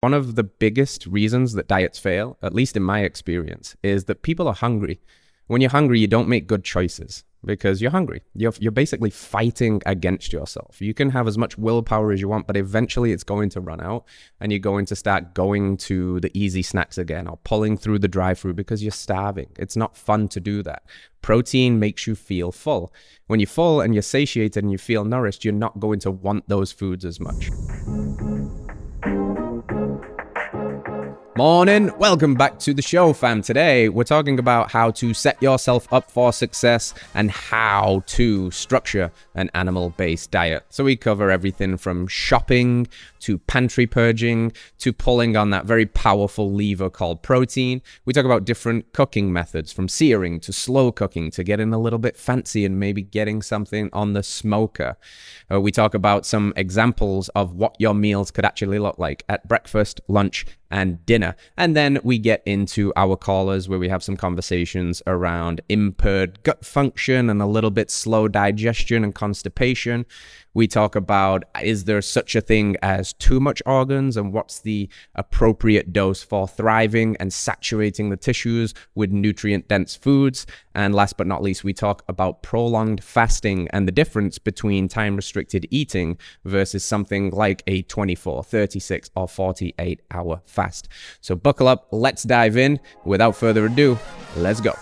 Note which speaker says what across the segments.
Speaker 1: One of the biggest reasons that diets fail, at least in my experience, is that people are hungry. When you're hungry, you don't make good choices because you're hungry. You're, you're basically fighting against yourself. You can have as much willpower as you want, but eventually it's going to run out and you're going to start going to the easy snacks again or pulling through the drive through because you're starving. It's not fun to do that. Protein makes you feel full. When you're full and you're satiated and you feel nourished, you're not going to want those foods as much. Morning, welcome back to the show, fam. Today, we're talking about how to set yourself up for success and how to structure an animal based diet. So, we cover everything from shopping to pantry purging to pulling on that very powerful lever called protein. We talk about different cooking methods from searing to slow cooking to getting a little bit fancy and maybe getting something on the smoker. Uh, we talk about some examples of what your meals could actually look like at breakfast, lunch, and dinner. And then we get into our callers where we have some conversations around impaired gut function and a little bit slow digestion and constipation. We talk about is there such a thing as too much organs and what's the appropriate dose for thriving and saturating the tissues with nutrient dense foods. And last but not least, we talk about prolonged fasting and the difference between time restricted eating versus something like a 24, 36, or 48 hour fast. So buckle up, let's dive in. Without further ado, let's go.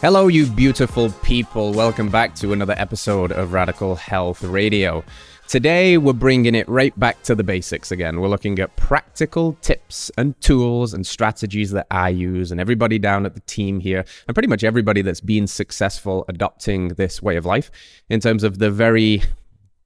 Speaker 1: Hello, you beautiful people. Welcome back to another episode of Radical Health Radio. Today, we're bringing it right back to the basics again. We're looking at practical tips and tools and strategies that I use, and everybody down at the team here, and pretty much everybody that's been successful adopting this way of life in terms of the very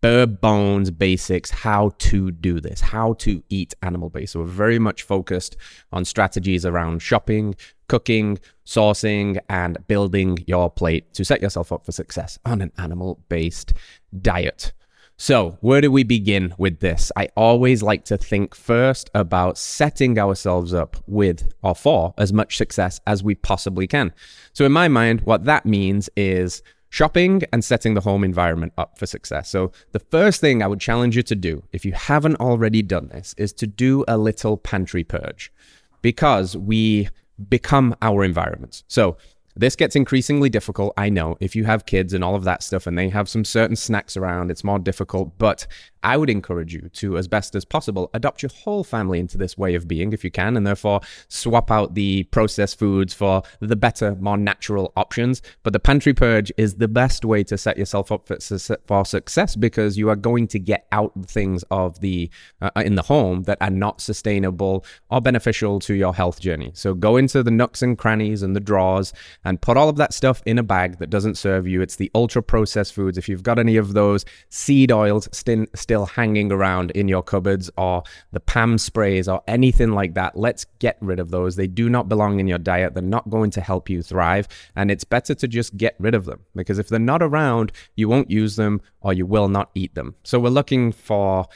Speaker 1: bare bones basics how to do this, how to eat animal based. So we're very much focused on strategies around shopping, cooking, sourcing, and building your plate to set yourself up for success on an animal based diet. So, where do we begin with this? I always like to think first about setting ourselves up with or for as much success as we possibly can. So, in my mind, what that means is shopping and setting the home environment up for success. So, the first thing I would challenge you to do, if you haven't already done this, is to do a little pantry purge because we become our environments. So, this gets increasingly difficult, I know. If you have kids and all of that stuff and they have some certain snacks around, it's more difficult. But I would encourage you to, as best as possible, adopt your whole family into this way of being if you can, and therefore swap out the processed foods for the better, more natural options. But the pantry purge is the best way to set yourself up for, for success because you are going to get out things of the uh, in the home that are not sustainable or beneficial to your health journey. So go into the nooks and crannies and the drawers and put all of that stuff in a bag that doesn't serve you. It's the ultra processed foods. If you've got any of those seed oils still still hanging around in your cupboards or the PAM sprays or anything like that, let's get rid of those. They do not belong in your diet. They're not going to help you thrive. And it's better to just get rid of them because if they're not around, you won't use them or you will not eat them. So we're looking for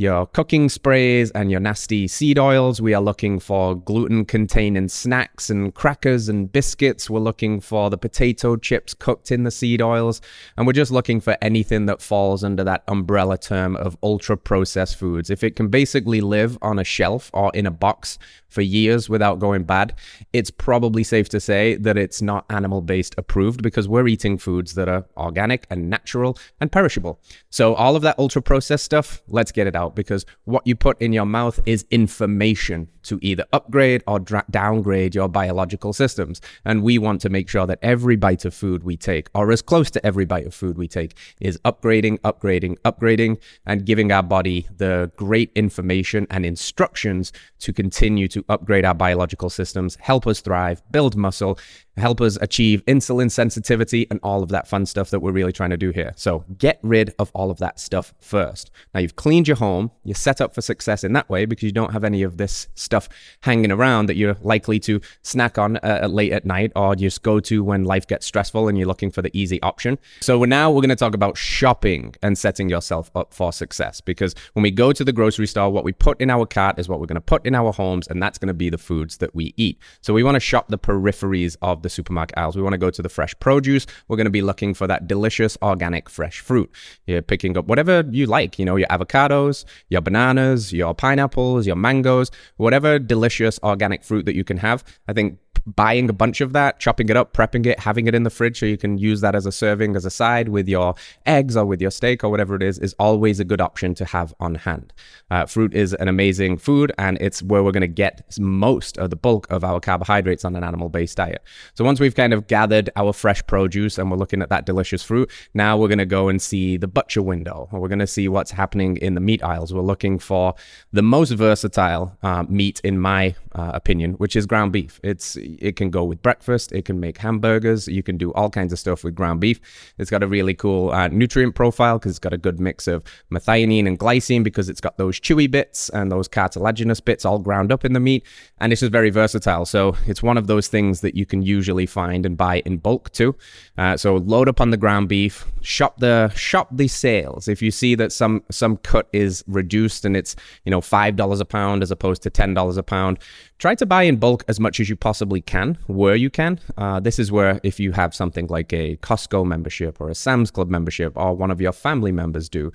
Speaker 1: your cooking sprays and your nasty seed oils. We are looking for gluten containing snacks and crackers and biscuits. We're looking for the potato chips cooked in the seed oils. And we're just looking for anything that falls under that umbrella term of ultra processed foods. If it can basically live on a shelf or in a box for years without going bad, it's probably safe to say that it's not animal based approved because we're eating foods that are organic and natural and perishable. So, all of that ultra processed stuff, let's get it out because what you put in your mouth is information to either upgrade or dra- downgrade your biological systems. And we want to make sure that every bite of food we take, or as close to every bite of food we take, is upgrading, upgrading, upgrading, and giving our body the great information and instructions to continue to upgrade our biological systems, help us thrive, build muscle, help us achieve insulin sensitivity and all of that fun stuff that we're really trying to do here. So get rid of all of that stuff first. Now you've cleaned your home, you're set up for success in that way because you don't have any of this stuff hanging around that you're likely to snack on uh, late at night or just go to when life gets stressful and you're looking for the easy option. So now we're going to talk about shopping and setting yourself up for success because when we go to the grocery store, what we put in our cart is what we're going to put in our homes and that's going to be the foods that we eat. So we want to shop the peripheries of the supermarket aisles. We want to go to the fresh produce. We're going to be looking for that delicious organic fresh fruit. You're picking up whatever you like, you know, your avocados, your bananas, your pineapples, your mangoes, whatever delicious organic fruit that you can have. I think buying a bunch of that, chopping it up, prepping it, having it in the fridge so you can use that as a serving as a side with your eggs or with your steak or whatever it is, is always a good option to have on hand. Uh, fruit is an amazing food and it's where we're going to get most of the bulk of our carbohydrates on an animal based diet. So once we've kind of gathered our fresh produce and we're looking at that delicious fruit, now we're going to go and see the butcher window we're going to see what's happening in the meat aisles. We're looking for the most versatile uh, meat, in my uh, opinion, which is ground beef. It's it can go with breakfast. It can make hamburgers. You can do all kinds of stuff with ground beef. It's got a really cool uh, nutrient profile because it's got a good mix of methionine and glycine because it's got those chewy bits and those cartilaginous bits all ground up in the meat. And it's just very versatile. So it's one of those things that you can usually find and buy in bulk too. Uh, so load up on the ground beef, shop the shop the sales. If you see that some some cut is reduced and it's you know five dollars a pound as opposed to ten dollars a pound, try to buy in bulk as much as you possibly can, where you can. Uh, this is where if you have something like a Costco membership or a Sam's Club membership or one of your family members do,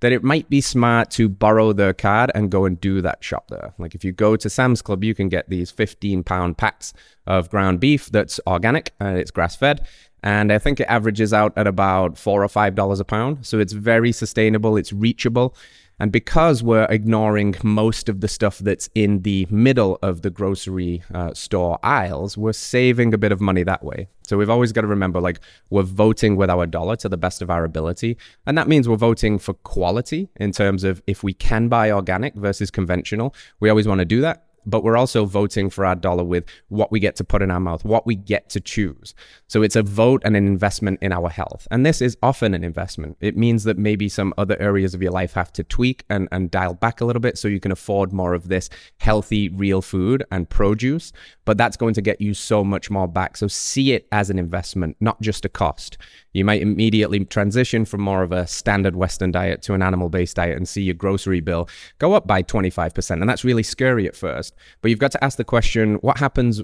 Speaker 1: that it might be smart to borrow their card and go and do that shop there. Like if you go to Sam's Club, you can get these 15 pound packs of ground beef that's organic and it's grass fed. And I think it averages out at about four or five dollars a pound. So it's very sustainable, it's reachable. And because we're ignoring most of the stuff that's in the middle of the grocery uh, store aisles, we're saving a bit of money that way. So we've always got to remember like we're voting with our dollar to the best of our ability. And that means we're voting for quality in terms of if we can buy organic versus conventional. We always want to do that but we're also voting for our dollar with what we get to put in our mouth, what we get to choose. So it's a vote and an investment in our health. And this is often an investment. It means that maybe some other areas of your life have to tweak and, and dial back a little bit so you can afford more of this healthy, real food and produce. But that's going to get you so much more back. So see it as an investment, not just a cost. You might immediately transition from more of a standard Western diet to an animal based diet and see your grocery bill go up by 25%. And that's really scary at first. But you've got to ask the question what happens?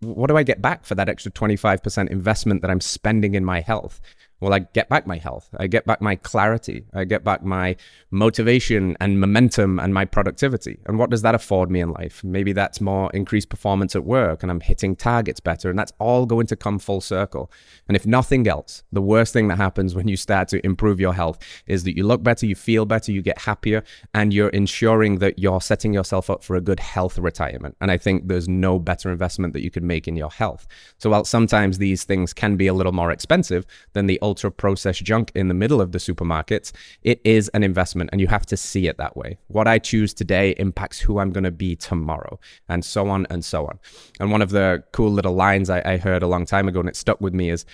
Speaker 1: What do I get back for that extra 25% investment that I'm spending in my health? Well, I get back my health. I get back my clarity. I get back my motivation and momentum and my productivity. And what does that afford me in life? Maybe that's more increased performance at work and I'm hitting targets better. And that's all going to come full circle. And if nothing else, the worst thing that happens when you start to improve your health is that you look better, you feel better, you get happier, and you're ensuring that you're setting yourself up for a good health retirement. And I think there's no better investment that you could make in your health. So while sometimes these things can be a little more expensive than the ultra processed junk in the middle of the supermarkets, it is an investment and you have to see it that way. What I choose today impacts who I'm going to be tomorrow, and so on and so on. And one of the cool little lines I, I heard a long time ago and it stuck with me is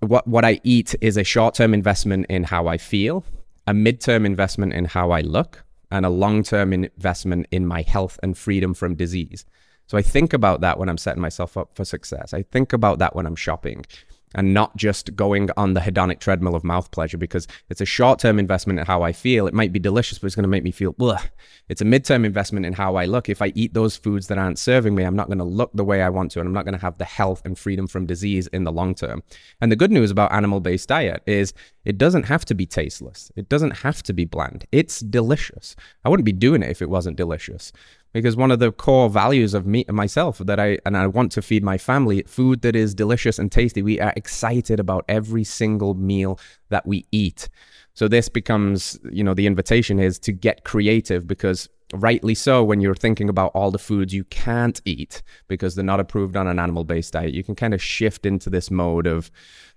Speaker 1: what, what I eat is a short term investment in how I feel, a mid-term investment in how I look, and a long term investment in my health and freedom from disease. So I think about that when I'm setting myself up for success. I think about that when I'm shopping and not just going on the hedonic treadmill of mouth pleasure because it's a short term investment in how I feel. It might be delicious, but it's going to make me feel, ugh. It's a midterm investment in how I look. If I eat those foods that aren't serving me, I'm not going to look the way I want to, and I'm not going to have the health and freedom from disease in the long term. And the good news about animal based diet is it doesn't have to be tasteless, it doesn't have to be bland. It's delicious. I wouldn't be doing it if it wasn't delicious because one of the core values of me myself that I and I want to feed my family food that is delicious and tasty. We are excited about every single meal that we eat. So this becomes, you know, the invitation is to get creative because rightly so when you're thinking about all the foods you can't eat because they're not approved on an animal based diet, you can kind of shift into this mode of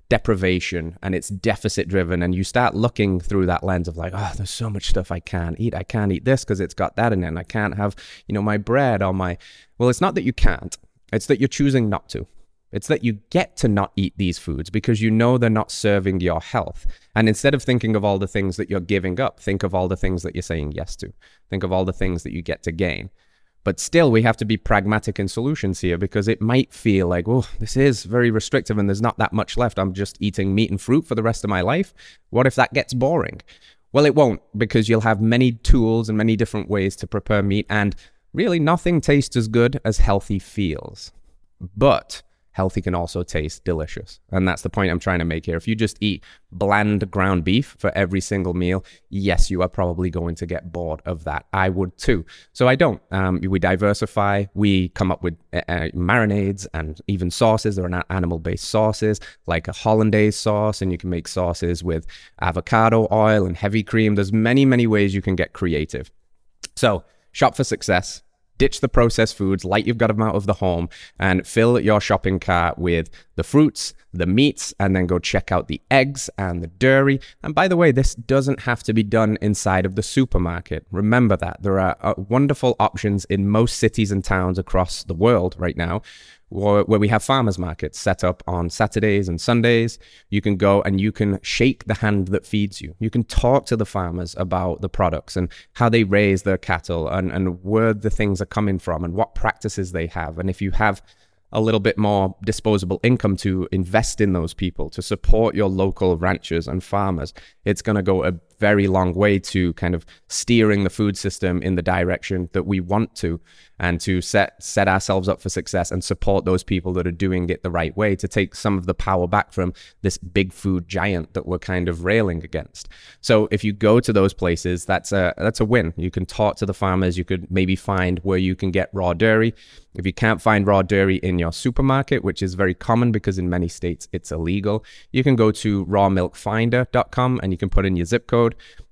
Speaker 1: deprivation and it's deficit driven and you start looking through that lens of like oh there's so much stuff i can't eat i can't eat this because it's got that in it and i can't have you know my bread or my well it's not that you can't it's that you're choosing not to it's that you get to not eat these foods because you know they're not serving your health. And instead of thinking of all the things that you're giving up, think of all the things that you're saying yes to. Think of all the things that you get to gain. But still, we have to be pragmatic in solutions here because it might feel like, oh, this is very restrictive and there's not that much left. I'm just eating meat and fruit for the rest of my life. What if that gets boring? Well, it won't because you'll have many tools and many different ways to prepare meat, and really nothing tastes as good as healthy feels. But healthy can also taste delicious. And that's the point I'm trying to make here. If you just eat bland ground beef for every single meal, yes, you are probably going to get bored of that. I would too. So I don't. Um, we diversify. We come up with uh, uh marinades and even sauces. There are animal based sauces like a hollandaise sauce, and you can make sauces with avocado oil and heavy cream. There's many, many ways you can get creative. So, shop for success ditch the processed foods like you've got them out of the home and fill your shopping cart with the fruits, the meats, and then go check out the eggs and the dairy. And by the way, this doesn't have to be done inside of the supermarket. Remember that. There are uh, wonderful options in most cities and towns across the world right now where we have farmers markets set up on Saturdays and Sundays. You can go and you can shake the hand that feeds you. You can talk to the farmers about the products and how they raise their cattle and, and where the things are coming from and what practices they have. And if you have a little bit more disposable income to invest in those people, to support your local ranchers and farmers, it's going to go a very long way to kind of steering the food system in the direction that we want to and to set set ourselves up for success and support those people that are doing it the right way to take some of the power back from this big food giant that we're kind of railing against. So if you go to those places, that's a that's a win. You can talk to the farmers, you could maybe find where you can get raw dairy. If you can't find raw dairy in your supermarket, which is very common because in many states it's illegal, you can go to rawmilkfinder.com and you can put in your zip code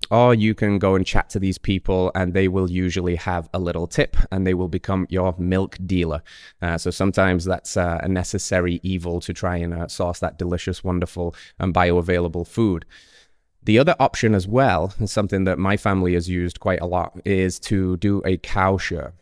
Speaker 1: or you can go and chat to these people and they will usually have a little tip and they will become your milk dealer. Uh, so sometimes that's uh, a necessary evil to try and uh, source that delicious, wonderful, and bioavailable food. The other option as well, and something that my family has used quite a lot, is to do a cow share.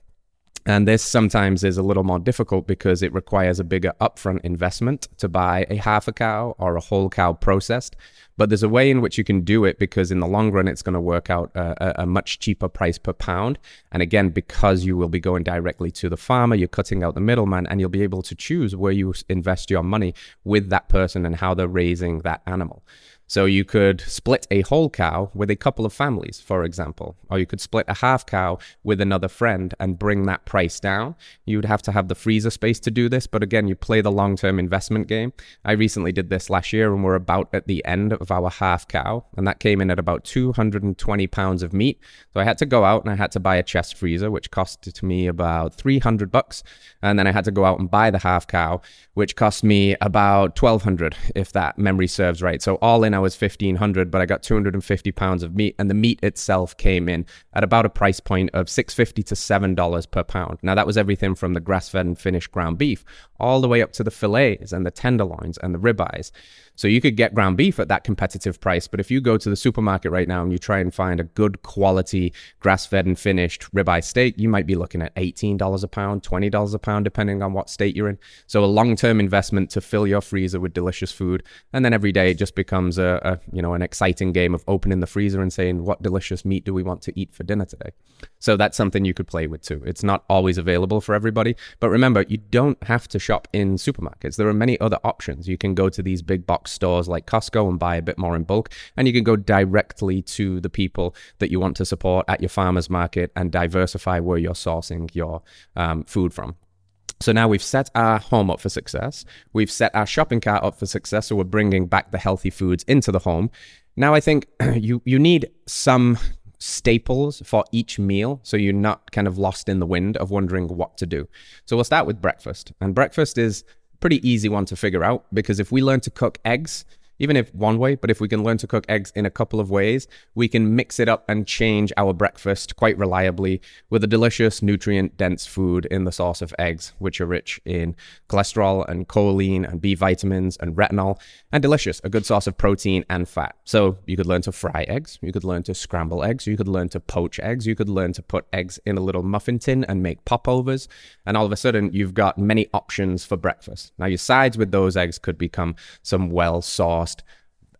Speaker 1: And this sometimes is a little more difficult because it requires a bigger upfront investment to buy a half a cow or a whole cow processed. But there's a way in which you can do it because in the long run, it's going to work out a, a, much cheaper price per pound. And again, because you will be going directly to the farmer, you're cutting out the middleman and you'll be able to choose where you invest your money with that person and how they're raising that animal. So you could split a whole cow with a couple of families, for example, or you could split a half cow with another friend and bring that price down. You would have to have the freezer space to do this, but again, you play the long term investment game. I recently did this last year and we're about at the end of our half cow, and that came in at about 220 pounds of meat. So I had to go out and I had to buy a chest freezer, which costed me about 300 bucks. And then I had to go out and buy the half cow, which cost me about 1200 if that memory serves right. So all in I was 1500 but I got 250 pounds of meat and the meat itself came in at about a price point of 650 to $7 per pound. Now that was everything from the grass-fed and finished ground beef all the way up to the fillets and the tenderloins and the ribeyes. So you could get ground beef at that competitive price. But if you go to the supermarket right now and you try and find a good quality grass fed and finished ribeye steak, you might be looking at $18 a pound, $20 a pound, depending on what state you're in. So a long term investment to fill your freezer with delicious food. And then every day it just becomes a, a, you know, an exciting game of opening the freezer and saying, what delicious meat do we want to eat for dinner today? So that's something you could play with too. It's not always available for everybody. But remember, you don't have to shop in supermarkets. There are many other options. You can go to these big box stores like Costco and buy a bit more in bulk. And you can go directly to the people that you want to support at your farmer's market and diversify where you're sourcing your um, food from. So now we've set our home up for success. We've set our shopping cart up for success. So we're bringing back the healthy foods into the home. Now I think you you need some staples for each meal so you're not kind of lost in the wind of wondering what to do. So we'll start with breakfast. And breakfast is pretty easy one to figure out because if we learn to cook eggs, even if one way, but if we can learn to cook eggs in a couple of ways, we can mix it up and change our breakfast quite reliably with a delicious, nutrient dense food in the source of eggs, which are rich in cholesterol and choline and B vitamins and retinol, and delicious, a good source of protein and fat. So you could learn to fry eggs, you could learn to scramble eggs, you could learn to poach eggs, you could learn to put eggs in a little muffin tin and make popovers, and all of a sudden you've got many options for breakfast. Now, your sides with those eggs could become some well sourced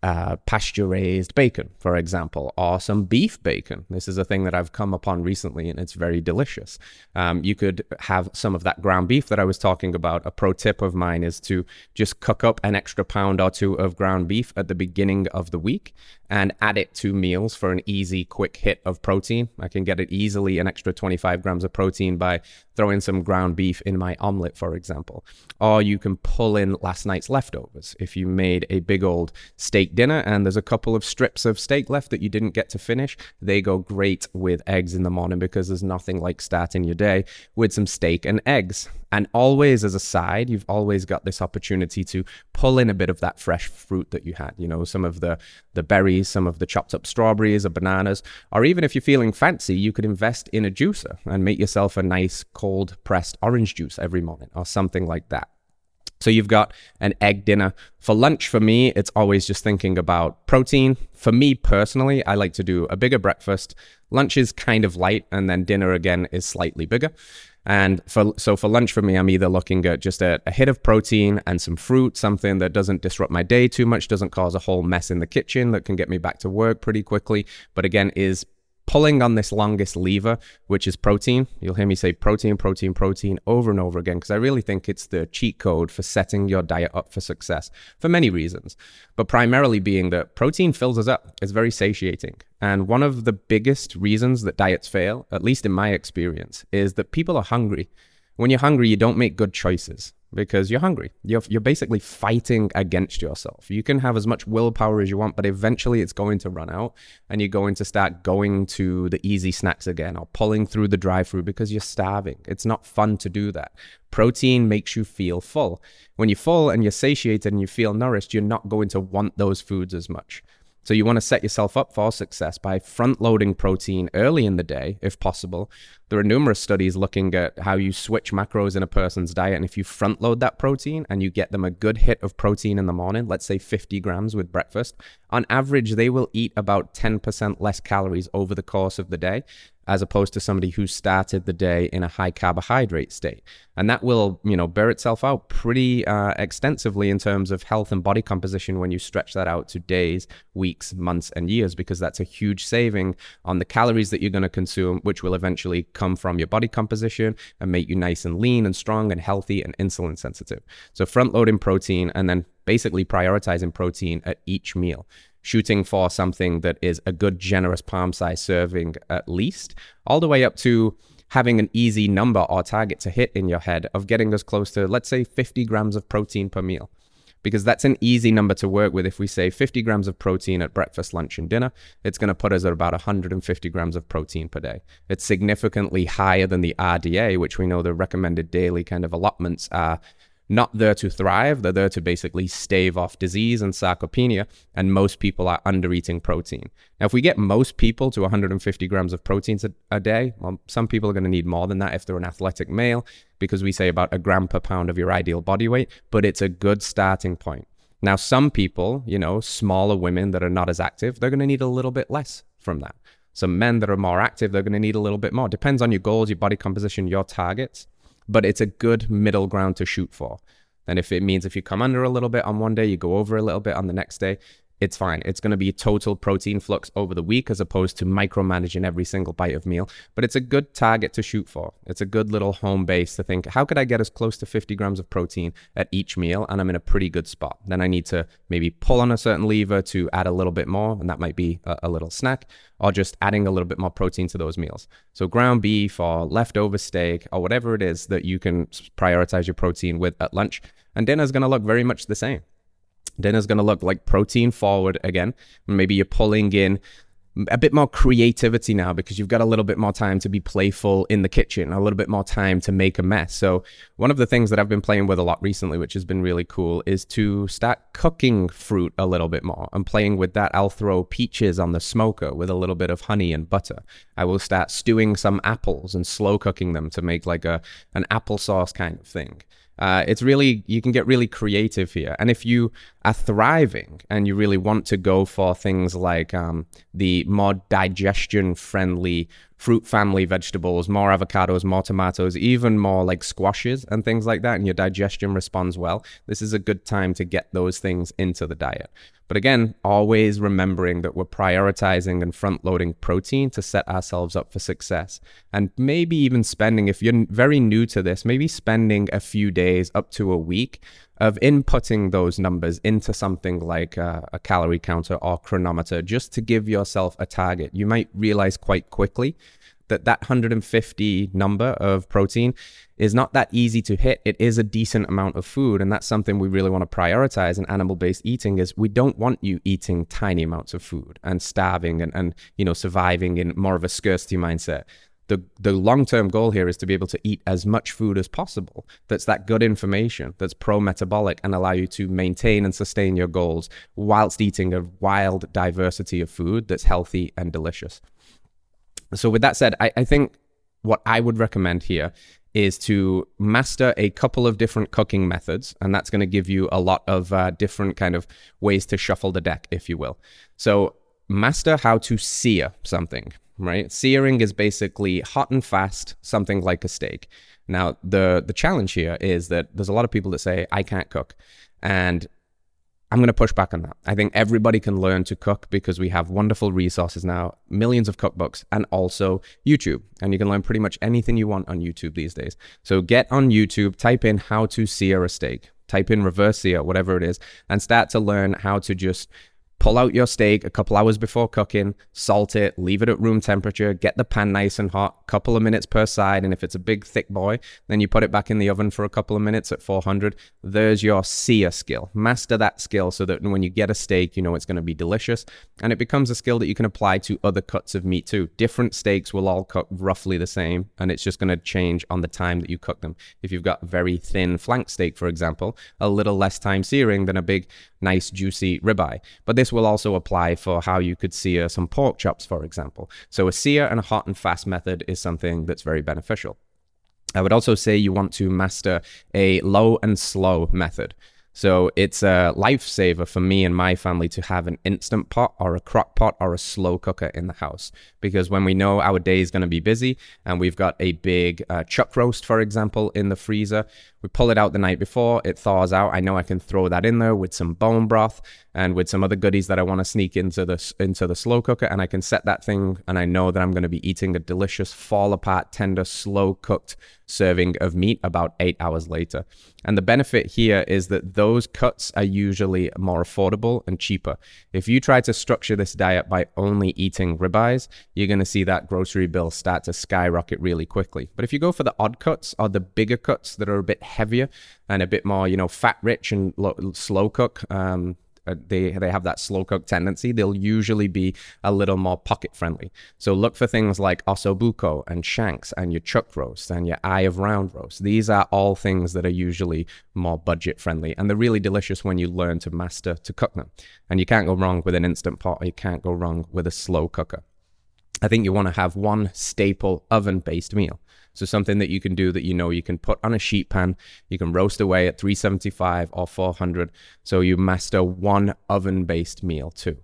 Speaker 1: uh, pasture raised bacon, for example, or some beef bacon. This is a thing that I've come upon recently and it's very delicious. Um, you could have some of that ground beef that I was talking about. A pro tip of mine is to just cook up an extra pound or two of ground beef at the beginning of the week and add it to meals for an easy, quick hit of protein. I can get it easily an extra 25 grams of protein by throwing some ground beef in my omelet, for example. Or you can pull in last night's leftovers. If you made a big old steak dinner and there's a couple of strips of steak left that you didn't get to finish, they go great with eggs in the morning because there's nothing like starting your day with some steak and eggs. And always as a side, you've always got this opportunity to pull in a bit of that fresh fruit that you had. You know, some of the the berries, some of the chopped up strawberries or bananas, or even if you're feeling fancy, you could invest in a juicer and make yourself a nice cold pressed orange juice every morning or something like that. So you've got an egg dinner. For lunch, for me, it's always just thinking about protein. For me personally, I like to do a bigger breakfast. Lunch is kind of light, and then dinner again is slightly bigger. And for so for lunch for me, I'm either looking at just a, a, hit of protein and some fruit, something that doesn't disrupt my day too much, doesn't cause a whole mess in the kitchen, that can get me back to work pretty quickly, but again is pulling on this longest lever, which is protein. You'll hear me say protein, protein, protein over and over again because I really think it's the cheat code for setting your diet up for success for many reasons. But primarily being that protein fills us up, it's very satiating. And one of the biggest reasons that diets fail, at least in my experience, is that people are hungry. When you're hungry, you don't make good choices because you're hungry. You're, you're basically fighting against yourself. You can have as much willpower as you want, but eventually it's going to run out and you're going to start going to the easy snacks again or pulling through the drive through because you're starving. It's not fun to do that. Protein makes you feel full. When you're full and you're satiated and you feel nourished, you're not going to want those foods as much. So you want to set yourself up for success by front loading protein early in the day, if possible. There are numerous studies looking at how you switch macros in a person's diet. And if you front load that protein and you get them a good hit of protein in the morning, let's say 50 grams with breakfast, on average, they will eat about 10% less calories over the course of the day as opposed to somebody who started the day in a high carbohydrate state. And that will, you know, bear itself out pretty uh, extensively in terms of health and body composition when you stretch that out to days, weeks, months, and years, because that's a huge saving on the calories that you're going to consume, which will eventually come from your body composition and make you nice and lean and strong and healthy and insulin sensitive. So front loading protein and then basically prioritizing protein at each meal shooting for something that is a good, generous palm size serving at least, all the way up to having an easy number or target to hit in your head of getting us close to, let's say, 50 grams of protein per meal. Because that's an easy number to work with. If we say 50 grams of protein at breakfast, lunch, and dinner, it's going to put us at about 150 grams of protein per day. It's significantly higher than the RDA, which we know the recommended daily kind of allotments are not there to thrive. They're there to basically stave off disease and sarcopenia. And most people are under eating protein. Now, if we get most people to 150 grams of proteins a, a day, well, some people are going to need more than that if they're an athletic male, because we say about a gram per pound of your ideal body weight, but it's a good starting point. Now, some people, you know, smaller women that are not as active, they're going to need a little bit less from that. Some men that are more active, they're going to need a little bit more. Depends on your goals, your body composition, your targets but it's a good middle ground to shoot for. And if it means if you come under a little bit on one day, you go over a little bit on the next day, it's fine. It's going to be total protein flux over the week as opposed to micromanaging every single bite of meal. But it's a good target to shoot for. It's a good little home base to think, how could I get as close to 50 grams of protein at each meal? And I'm in a pretty good spot. Then I need to maybe pull on a certain lever to add a little bit more. And that might be a, a little snack or just adding a little bit more protein to those meals. So ground beef or leftover steak or whatever it is that you can prioritize your protein with at lunch. And dinner is going to look very much the same. Dinner's going to look like protein forward again. Maybe you're pulling in a bit more creativity now because you've got a little bit more time to be playful in the kitchen, a little bit more time to make a mess. So, one of the things that I've been playing with a lot recently, which has been really cool, is to start cooking fruit a little bit more. I'm playing with that. I'll throw peaches on the smoker with a little bit of honey and butter. I will start stewing some apples and slow cooking them to make like a an applesauce kind of thing. Uh, it's really you can get really creative here. And if you are thriving and you really want to go for things like um, the more digestion friendly fruit family vegetables more avocados more tomatoes even more like squashes and things like that and your digestion responds well this is a good time to get those things into the diet but again, always remembering that we're prioritizing and front loading protein to set ourselves up for success. And maybe even spending, if you're very new to this, maybe spending a few days up to a week of inputting those numbers into something like a, a calorie counter or Cronometer just to give yourself a target. You might realize quite quickly that that 150 number of protein is not that easy to hit. It is a decent amount of food, and that's something we really want to prioritize in animal-based eating. Is we don't want you eating tiny amounts of food and starving and, and you know surviving in more of a scarcity mindset the the long term goal here is to be able to eat as much food as possible that's that good information that's pro metabolic and allow you to maintain and sustain your goals whilst eating a wild diversity of food that's healthy and delicious. So with that said i, I think what i would recommend here is to master a couple of different cooking methods and that's going to give you a lot of uh, different kind of ways to shuffle the deck if you will. So master how to sear something right? Searing is basically hot and fast, something like a steak. Now, the the challenge here is that there's a lot of people that say I can't cook, and I'm going to push back on that. I think everybody can learn to cook because we have wonderful resources now, millions of cookbooks, and also YouTube. And you can learn pretty much anything you want on YouTube these days. So get on YouTube, type in how to sear a steak, type in reverse sear, whatever it is, and start to learn how to just pull out your steak a couple hours before cooking, salt it, leave it at room temperature, get the pan nice and hot, couple of minutes per side. And if it's a big thick boy, then you put it back in the oven for a couple of minutes at 400. There's your sear skill. Master that skill so that when you get a steak, you know it's going to be delicious. And it becomes a skill that you can apply to other cuts of meat too. Different steaks will all cook roughly the same, and it's just going to change on the time that you cook them. If you've got very thin flank steak, for example, a little less time searing than a big, nice, juicy ribeye. But this will also apply for how you could sear some pork chops, for example. So a sear and a hot and fast method is something that's very beneficial. I would also say you want to master a low and slow method. So it's a lifesaver for me and my family to have an instant pot or a crock pot or a slow cooker in the house. Because when we know our day is going to be busy and we've got a big uh, chuck roast, for example, in the freezer, we pull it out the night before, it thaws out. I know I can throw that in there with some bone broth and with some other goodies that I want to sneak into the into the slow cooker, and I can set that thing, and I know that I'm going to be eating a delicious, fall apart, tender, slow cooked serving of meat about eight hours later. And the benefit here is that those cuts are usually more affordable and cheaper. If you try to structure this diet by only eating ribeyes, you're going to see that grocery bill start to skyrocket really quickly. But if you go for the odd cuts or the bigger cuts that are a bit heavier and a bit more, you know, fat rich and lo- slow cook, um, uh, they they have that slow cook tendency, they'll usually be a little more pocket friendly. So look for things like ossobuco and shanks and your chuck roast and your eye of round roast. These are all things that are usually more budget friendly and they're really delicious when you learn to master to cook them. And you can't go wrong with an instant pot or you can't go wrong with a slow cooker. I think you want to have one staple oven based meal. So something that you can do that you know you can put on a sheet pan, you can roast away at 375 or 400. So you master one oven based meal too.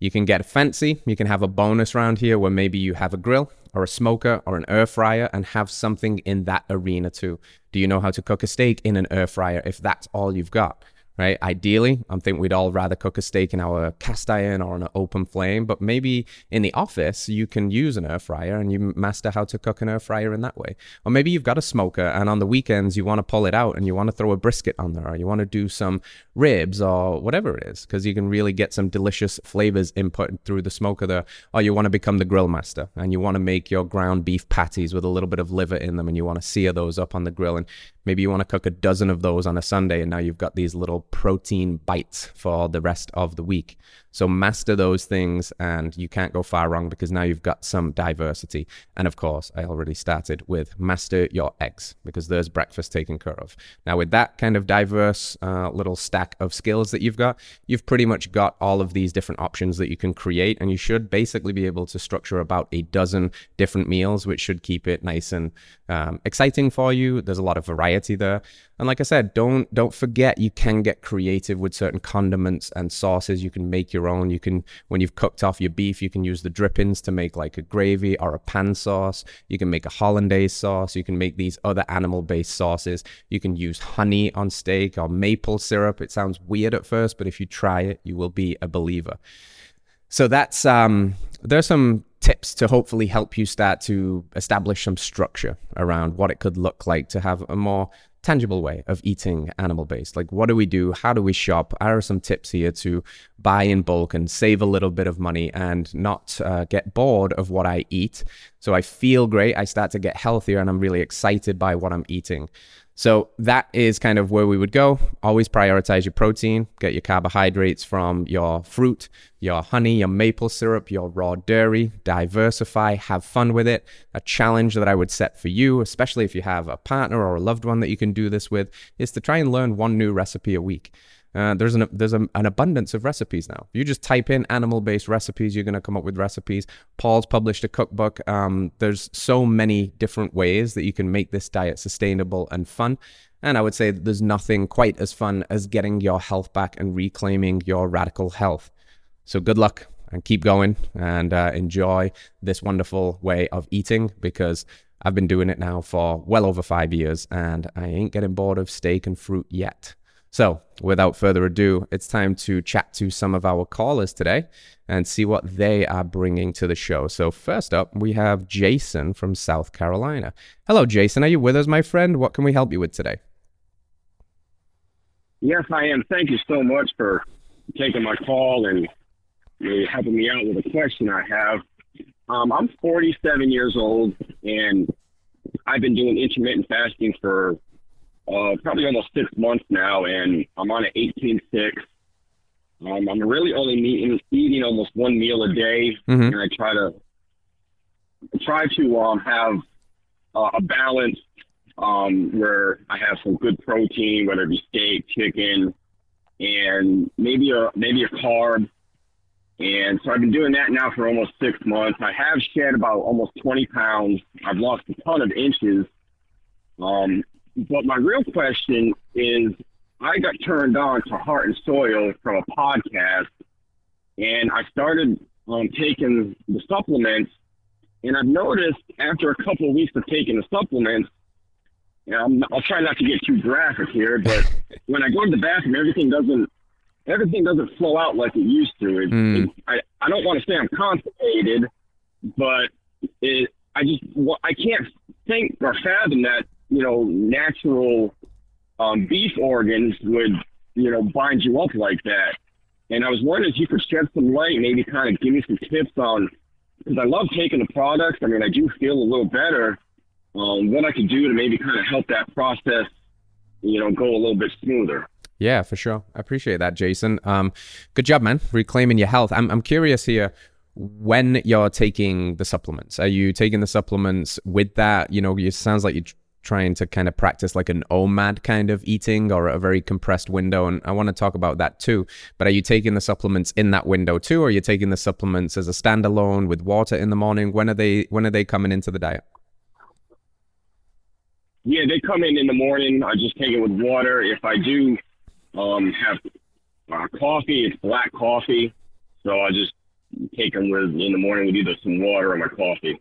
Speaker 1: You can get fancy. You can have a bonus round here where maybe you have a grill or a smoker or an air fryer and have something in that arena too. Do you know how to cook a steak in an air fryer if that's all you've got? Right? Ideally, I'm think we'd all rather cook a steak in our cast iron or on an open flame, but maybe in the office you can use an air fryer and you master how to cook an air fryer in that way. Or maybe you've got a smoker and on the weekends you want to pull it out and you want to throw a brisket on there or you want to do some ribs or whatever it is because you can really get some delicious flavors input through the smoker there. Or you want to become the grill master and you want to make your ground beef patties with a little bit of liver in them and you want to sear those up on the grill and maybe you want to cook a dozen of those on a Sunday and now you've got these little protein bites for the rest of the week. So master those things and you can't go far wrong because now you've got some diversity. And of course, I already started with master your eggs because there's breakfast taken care of. Now, with that kind of diverse uh, little stack of skills that you've got, you've pretty much got all of these different options that you can create. And you should basically be able to structure about a dozen different meals, which should keep it nice and um, exciting for you. There's a lot of variety there. And like I said, don't don't forget you can get creative with certain condiments and sauces. You can make your own. You can when you've cooked off your beef, you can use the drippings to make like a gravy or a pan sauce. You can make a hollandaise sauce. You can make these other animal-based sauces. You can use honey on steak or maple syrup. It sounds weird at first, but if you try it, you will be a believer. So that's um there's some tips to hopefully help you start to establish some structure around what it could look like to have a more tangible way of eating animal based. Like, what do we do? How do we shop? Are some tips here to buy in bulk and save a little bit of money and not uh, get bored of what I eat. So I feel great. I start to get healthier and I'm really excited by what I'm eating. So that is kind of where we would go. Always prioritize your protein, get your carbohydrates from your fruit, your honey, your maple syrup, your raw dairy, diversify, have fun with it. A challenge that I would set for you, especially if you have a partner or a loved one that you can do this with, is to try and learn one new recipe a week. Uh, there's an there's a, an abundance of recipes now. You just type in animal-based recipes, you're going to come up with recipes. Paul's published a cookbook. Um, there's so many different ways that you can make this diet sustainable and fun. And I would say there's nothing quite as fun as getting your health back and reclaiming your radical health. So good luck and keep going and uh, enjoy this wonderful way of eating because I've been doing it now for well over five years and I ain't getting bored of steak and fruit yet. So, without further ado, it's time to chat to some of our callers today and see what they are bringing to the show. So, first up, we have Jason from South Carolina. Hello, Jason. Are you with us, my friend? What can we help you with today?
Speaker 2: Yes, I am. Thank you so much for taking my call and helping me out with a question I have. Um, I'm 47 years old and I've been doing intermittent fasting for uh, probably almost six months now, and I'm on an 18-6. Um, I'm really only eating, eating almost one meal a day, mm-hmm. and I try to try to um, have uh, a balance um, where I have some good protein, whether it be steak, chicken, and maybe a maybe a carb. And so I've been doing that now for almost six months. I have shed about almost 20 pounds. I've lost a ton of inches. Um, but my real question is I got turned on to Heart and Soil from a podcast, and I started um, taking the supplements. And I've noticed after a couple of weeks of taking the supplements, and i will try not to get too graphic here, but when I go to the bathroom, everything doesn't everything doesn't flow out like it used to. It, mm. it, I I don't want to say I'm constipated, but it I just I can't think or fathom that you know, natural um, beef organs would, you know, bind you up like that. And I was wondering if you could shed some light, maybe kind of give me some tips on, because I love taking the products. I mean, I do feel a little better. Um, what I could do to maybe kind of help that process, you know, go a little bit smoother.
Speaker 1: Yeah, for sure. I appreciate that, Jason. Um, good job, man, reclaiming your health. I'm, I'm curious here when you're taking the supplements. Are you taking the supplements with that? You know, it sounds like you're trying to kind of practice like an OMAD kind of eating or a very compressed window. And I want to talk about that too. But are you taking the supplements in that window too? Or are you taking the supplements as a standalone with water in the morning? When are they when are they coming into the diet?
Speaker 2: Yeah, they come in in the morning. I just take it with water. If I do um, have uh, coffee, it's black coffee. So I just take them with in the morning with either some water or my coffee.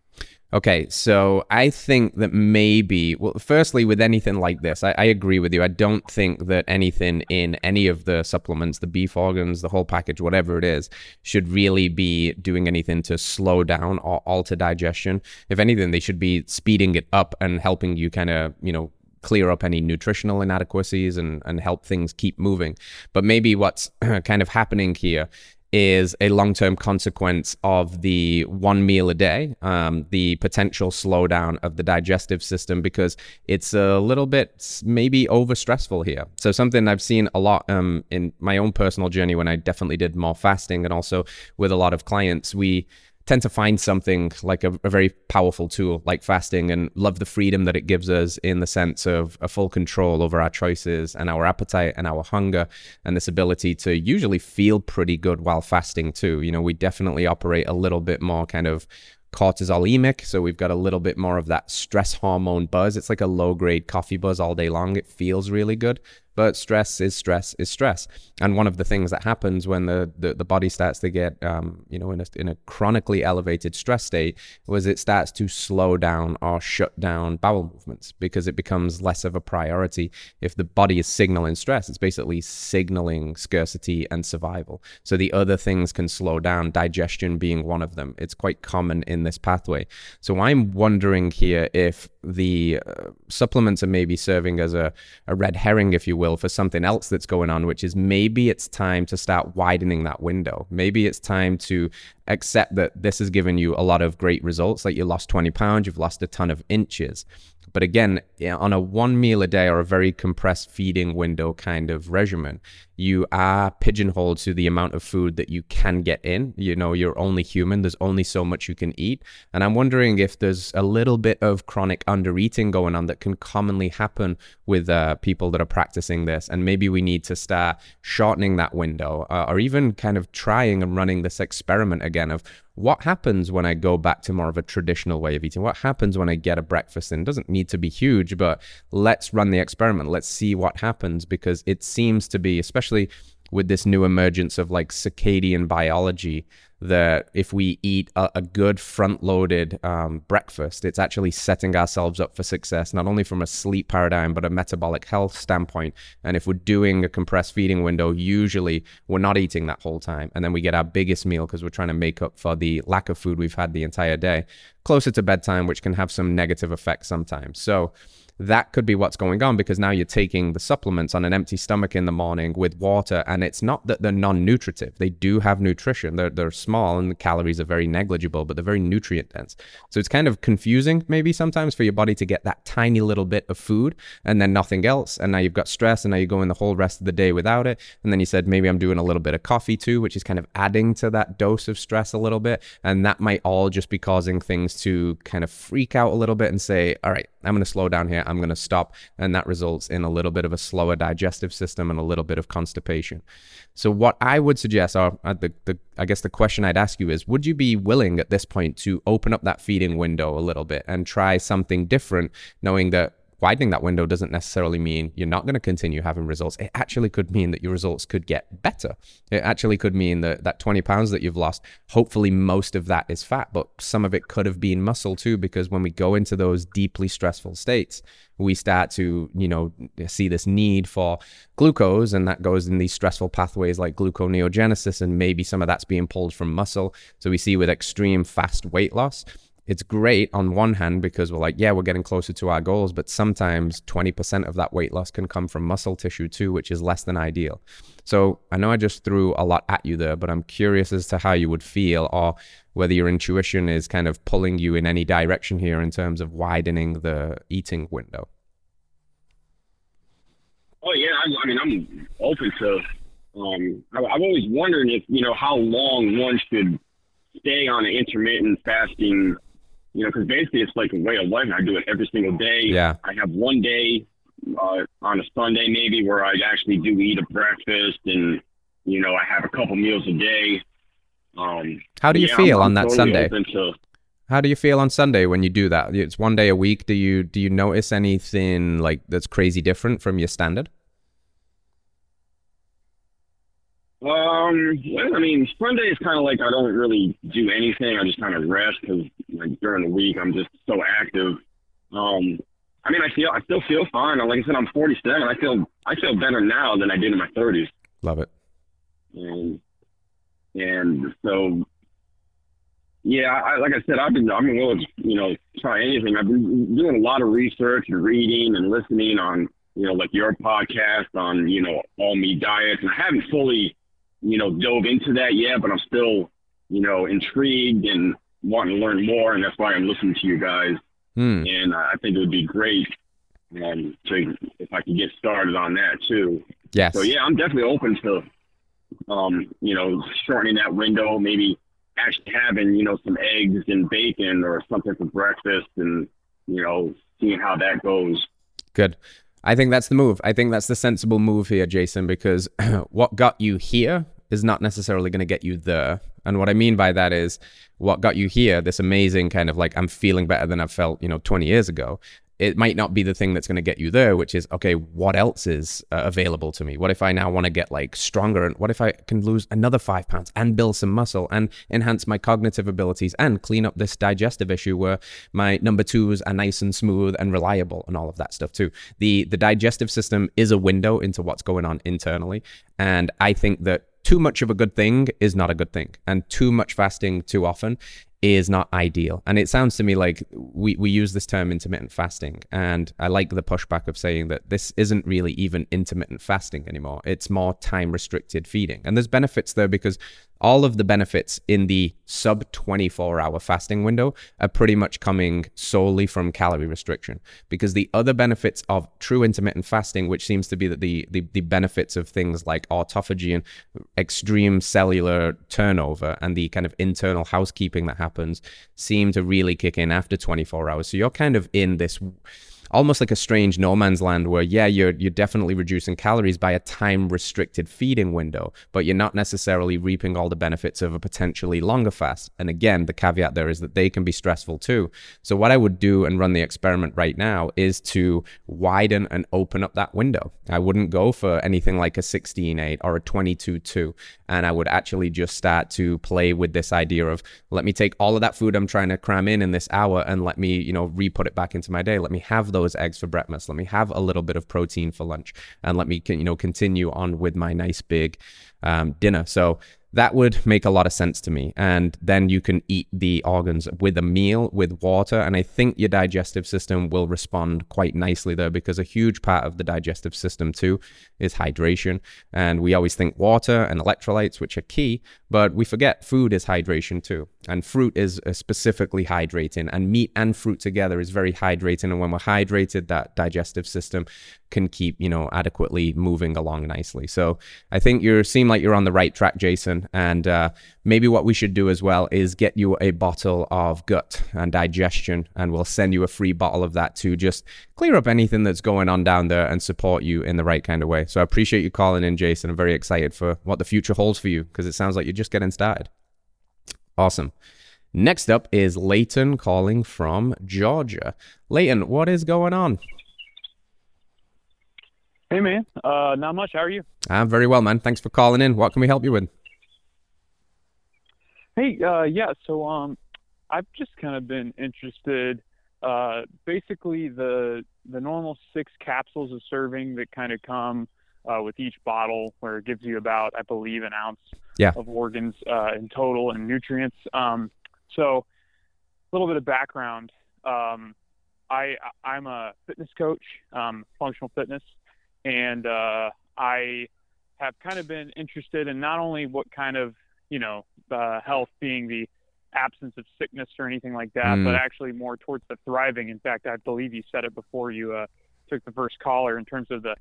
Speaker 1: Okay, so I think that maybe, well, firstly, with anything like this, I, I, agree with you. I don't think that anything in any of the supplements, the beef organs, the whole package, whatever it is, should really be doing anything to slow down or alter digestion. If anything, they should be speeding it up and helping you kind of, you know, clear up any nutritional inadequacies and, and help things keep moving. But maybe what's kind of happening here is a long term consequence of the one meal a day, um, the potential slowdown of the digestive system, because it's a little bit maybe over stressful here. So, something I've seen a lot um, in my own personal journey when I definitely did more fasting and also with a lot of clients, we tend to find something like a, a, very powerful tool like fasting and love the freedom that it gives us in the sense of a full control over our choices and our appetite and our hunger and this ability to usually feel pretty good while fasting too. You know, we definitely operate a little bit more kind of cortisolemic. So we've got a little bit more of that stress hormone buzz. It's like a low grade coffee buzz all day long. It feels really good. But stress is stress is stress. And one of the things that happens when the, the, the body starts to get, um, you know, in a, in a chronically elevated stress state was it starts to slow down or shut down bowel movements because it becomes less of a priority. If the body is signaling stress, it's basically signaling scarcity and survival. So the other things can slow down, digestion being one of them. It's quite common in this pathway. So I'm wondering here if the uh, supplements are maybe serving as a, a red herring, if you will, for something else that's going on, which is maybe it's time to start widening that window. Maybe it's time to accept that this has given you a lot of great results, like you lost 20 pounds, you've lost a ton of inches. But again, on a one meal a day or a very compressed feeding window kind of regimen, you are pigeonholed to the amount of food that you can get in. You know, you're only human, there's only so much you can eat. And I'm wondering if there's a little bit of chronic undereating going on that can commonly happen with uh, people that are practicing this. And maybe we need to start shortening that window uh, or even kind of trying and running this experiment again of what happens when I go back to more of a traditional way of eating? What happens when I get a breakfast in? It doesn't need to be huge, but let's run the experiment. Let's see what happens because it seems to be, especially with this new emergence of like circadian biology, that if we eat a, a good front loaded um, breakfast, it's actually setting ourselves up for success, not only from a sleep paradigm, but a metabolic health standpoint. And if we're doing a compressed feeding window, usually we're not eating that whole time. And then we get our biggest meal because we're trying to make up for the lack of food we've had the entire day closer to bedtime, which can have some negative effects sometimes. So, that could be what's going on because now you're taking the supplements on an empty stomach in the morning with water and it's not that they're non-nutritive. They do have nutrition. They're, they're small and the calories are very negligible but they're very nutrient dense. So it's kind of confusing maybe sometimes for your body to get that tiny little bit of food and then nothing else. And now you've got stress and now you're going the whole rest of the day without it. And then you said maybe i'm doing a little bit of coffee too which is kind of adding to that dose of stress a little bit. And that might all just be causing things to kind of freak out a little bit and say all right i'm going to slow down here I'm going to stop. And that results in a little bit of a slower digestive system and a little bit of constipation. So, what I would suggest, or uh, the, the, I guess the question I'd ask you is would you be willing at this point to open up that feeding window a little bit and try something different, knowing that widening that window doesn't necessarily mean you're not going to continue having results. It actually could mean that your results could get better. It actually could mean that that 20 pounds that you've lost, hopefully most of that is fat, but some of it could have been muscle too, because when we go into those deeply stressful states, we start to, you know, see this need for glucose, and that goes in these stressful pathways like gluconeogenesis, and maybe some of that's being pulled from muscle. So we see with extreme fast weight loss, it's great on one hand because we're like, yeah, we're getting closer to our goals, but sometimes 20% of that weight loss can come from muscle tissue too, which is less than ideal. So I know I just threw a lot at you there, but I'm curious as to how you would feel or whether your intuition is kind of pulling you in any direction here in terms of widening the eating window.
Speaker 2: Oh yeah, I, I mean, I'm open to. Um, I, I've always wondered if you know how long one should stay on an intermittent fasting you know, because basically it's like a way of life. I do it every single day.
Speaker 1: Yeah.
Speaker 2: I have one day uh, on a Sunday maybe where I actually do eat a breakfast and you know I have a couple meals a day. Um,
Speaker 1: How do you
Speaker 2: yeah,
Speaker 1: feel
Speaker 2: I'm,
Speaker 1: on
Speaker 2: I'm
Speaker 1: that
Speaker 2: totally
Speaker 1: Sunday?
Speaker 2: to-
Speaker 1: How do you feel on Sunday when you do that? It's one day a week. Do you do you notice anything like that's crazy different from your standard?
Speaker 2: Um, well, I mean, Sunday is kind of like I don't really do anything. I just kind of rest because like during the week I'm just so active. Um, I mean, I feel I still feel fine. Like I said, I'm 47. I feel I feel better now than I did in my 30s.
Speaker 1: Love it.
Speaker 2: And and so yeah, I, like I said, I've been I'm willing to you know try anything. I've been doing a lot of research and reading and listening on you know like your podcast on you know all meat diets, and I haven't fully you know, dove into that yet, but I'm still, you know, intrigued and wanting to learn more, and that's why I'm listening to you guys.
Speaker 1: Hmm.
Speaker 2: And I think it would be great um, to if I could get started on that too.
Speaker 1: Yes.
Speaker 2: So yeah, I'm definitely open to, um, you know, shortening that window. Maybe actually having you know some eggs and bacon or something for breakfast, and you know, seeing how that goes.
Speaker 1: Good. I think that's the move. I think that's the sensible move here, Jason, because what got you here is not necessarily going to get you there. And what I mean by that is what got you here, this amazing kind of like, I'm feeling better than I felt, you know, 20 years ago, it might not be the thing that's going to get you there, which is okay, what else is uh, available to me? What if I now want to get like stronger? And what if I can lose another five pounds and build some muscle and enhance my cognitive abilities and clean up this digestive issue where my number twos are nice and smooth and reliable and all of that stuff too? The, the digestive system is a window into what's going on internally. And I think that too much of a good thing is not a good thing. And too much fasting too often is not ideal. And it sounds to me like we, we use this term intermittent fasting. And I like the pushback of saying that this isn't really even intermittent fasting anymore. It's more time restricted feeding. And there's benefits there because all of the benefits in the sub 24 hour fasting window are pretty much coming solely from calorie restriction. Because the other benefits of true intermittent fasting which seems to be that the, the, the benefits of things like autophagy and extreme cellular turnover and the kind of internal housekeeping that happens seem to really kick in after 24 hours. So you're kind of in this almost like a strange no man's land where yeah you're you're definitely reducing calories by a time restricted feeding window but you're not necessarily reaping all the benefits of a potentially longer fast. And again the caveat there is that they can be stressful too. So what i would do and run the experiment right now is to widen and open up that window. I wouldn't go for anything like a 16-8 or a 22-2 and i would actually just start to play with this idea of let me take all of that food i'm trying to cram in in this hour and let me you know re-put it back into my day. Let me have those those eggs for breakfast. Let me have a little bit of protein for lunch, and let me you know continue on with my nice big um, dinner. So that would make a lot of sense to me. And then you can eat the organs with a meal, with water. And I think your digestive system will respond quite nicely there because a huge part of the digestive system, too, is hydration. And we always think water and electrolytes, which are key, but we forget food is hydration, too. And fruit is uh, specifically hydrating, and meat and fruit together is very hydrating. And when we're hydrated, that digestive system can keep you know adequately moving along nicely. So I think you seem like you're on the right track, Jason. And uh, maybe what we should do as well is get you a bottle of gut and digestion, and we'll send you a free bottle of that to just clear up anything that's going on down there and support you in the right kind of way. So I appreciate you calling in, Jason. I'm very excited for what the future holds for you because it sounds like you're just getting started. Awesome. Next up is Layton calling from Georgia. Layton, what is going on?
Speaker 3: Hey man, uh, not much. How are you?
Speaker 1: I'm very well, man. Thanks for calling in. What can we help you with?
Speaker 3: Hey, uh, yeah. So, um, I've just kind of been interested. Uh, basically, the the normal six capsules of serving that kind of come uh, with each bottle, where it gives you about, I believe, an ounce
Speaker 1: yeah.
Speaker 3: of organs uh, in total and nutrients. Um, so, a little bit of background. Um, I I'm a fitness coach, um, functional fitness and uh, I have kind of been interested in not only what kind of you know uh, health being the absence of sickness or anything like that, mm. but actually more towards the thriving. In fact, I believe you said it before you uh, took the first caller in terms of the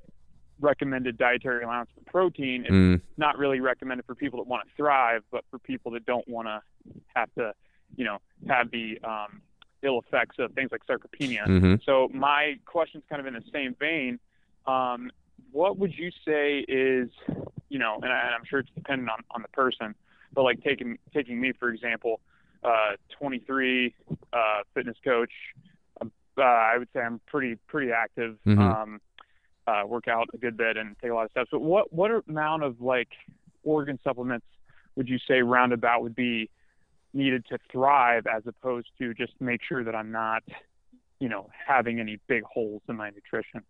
Speaker 3: recommended dietary allowance for protein. It's mm. not really recommended for people that want to thrive, but for people that don't want to have to, you know, have the um, ill effects of things like sarcopenia.
Speaker 1: Mm-hmm.
Speaker 3: So my question's kind of in the same vein. Um, what would you say is, you know, and, I, am sure it's dependent on, on the person, but like taking taking me for example, uh, 23, uh, fitness coach. Uh, I would say I'm pretty pretty active.
Speaker 1: Mm-hmm.
Speaker 3: Um, uh, work out a good bit and take a lot of steps. But what what amount of like organ supplements would you say roundabout would be needed to thrive as opposed to just make sure that I'm not, you know, having any big holes in my nutrition?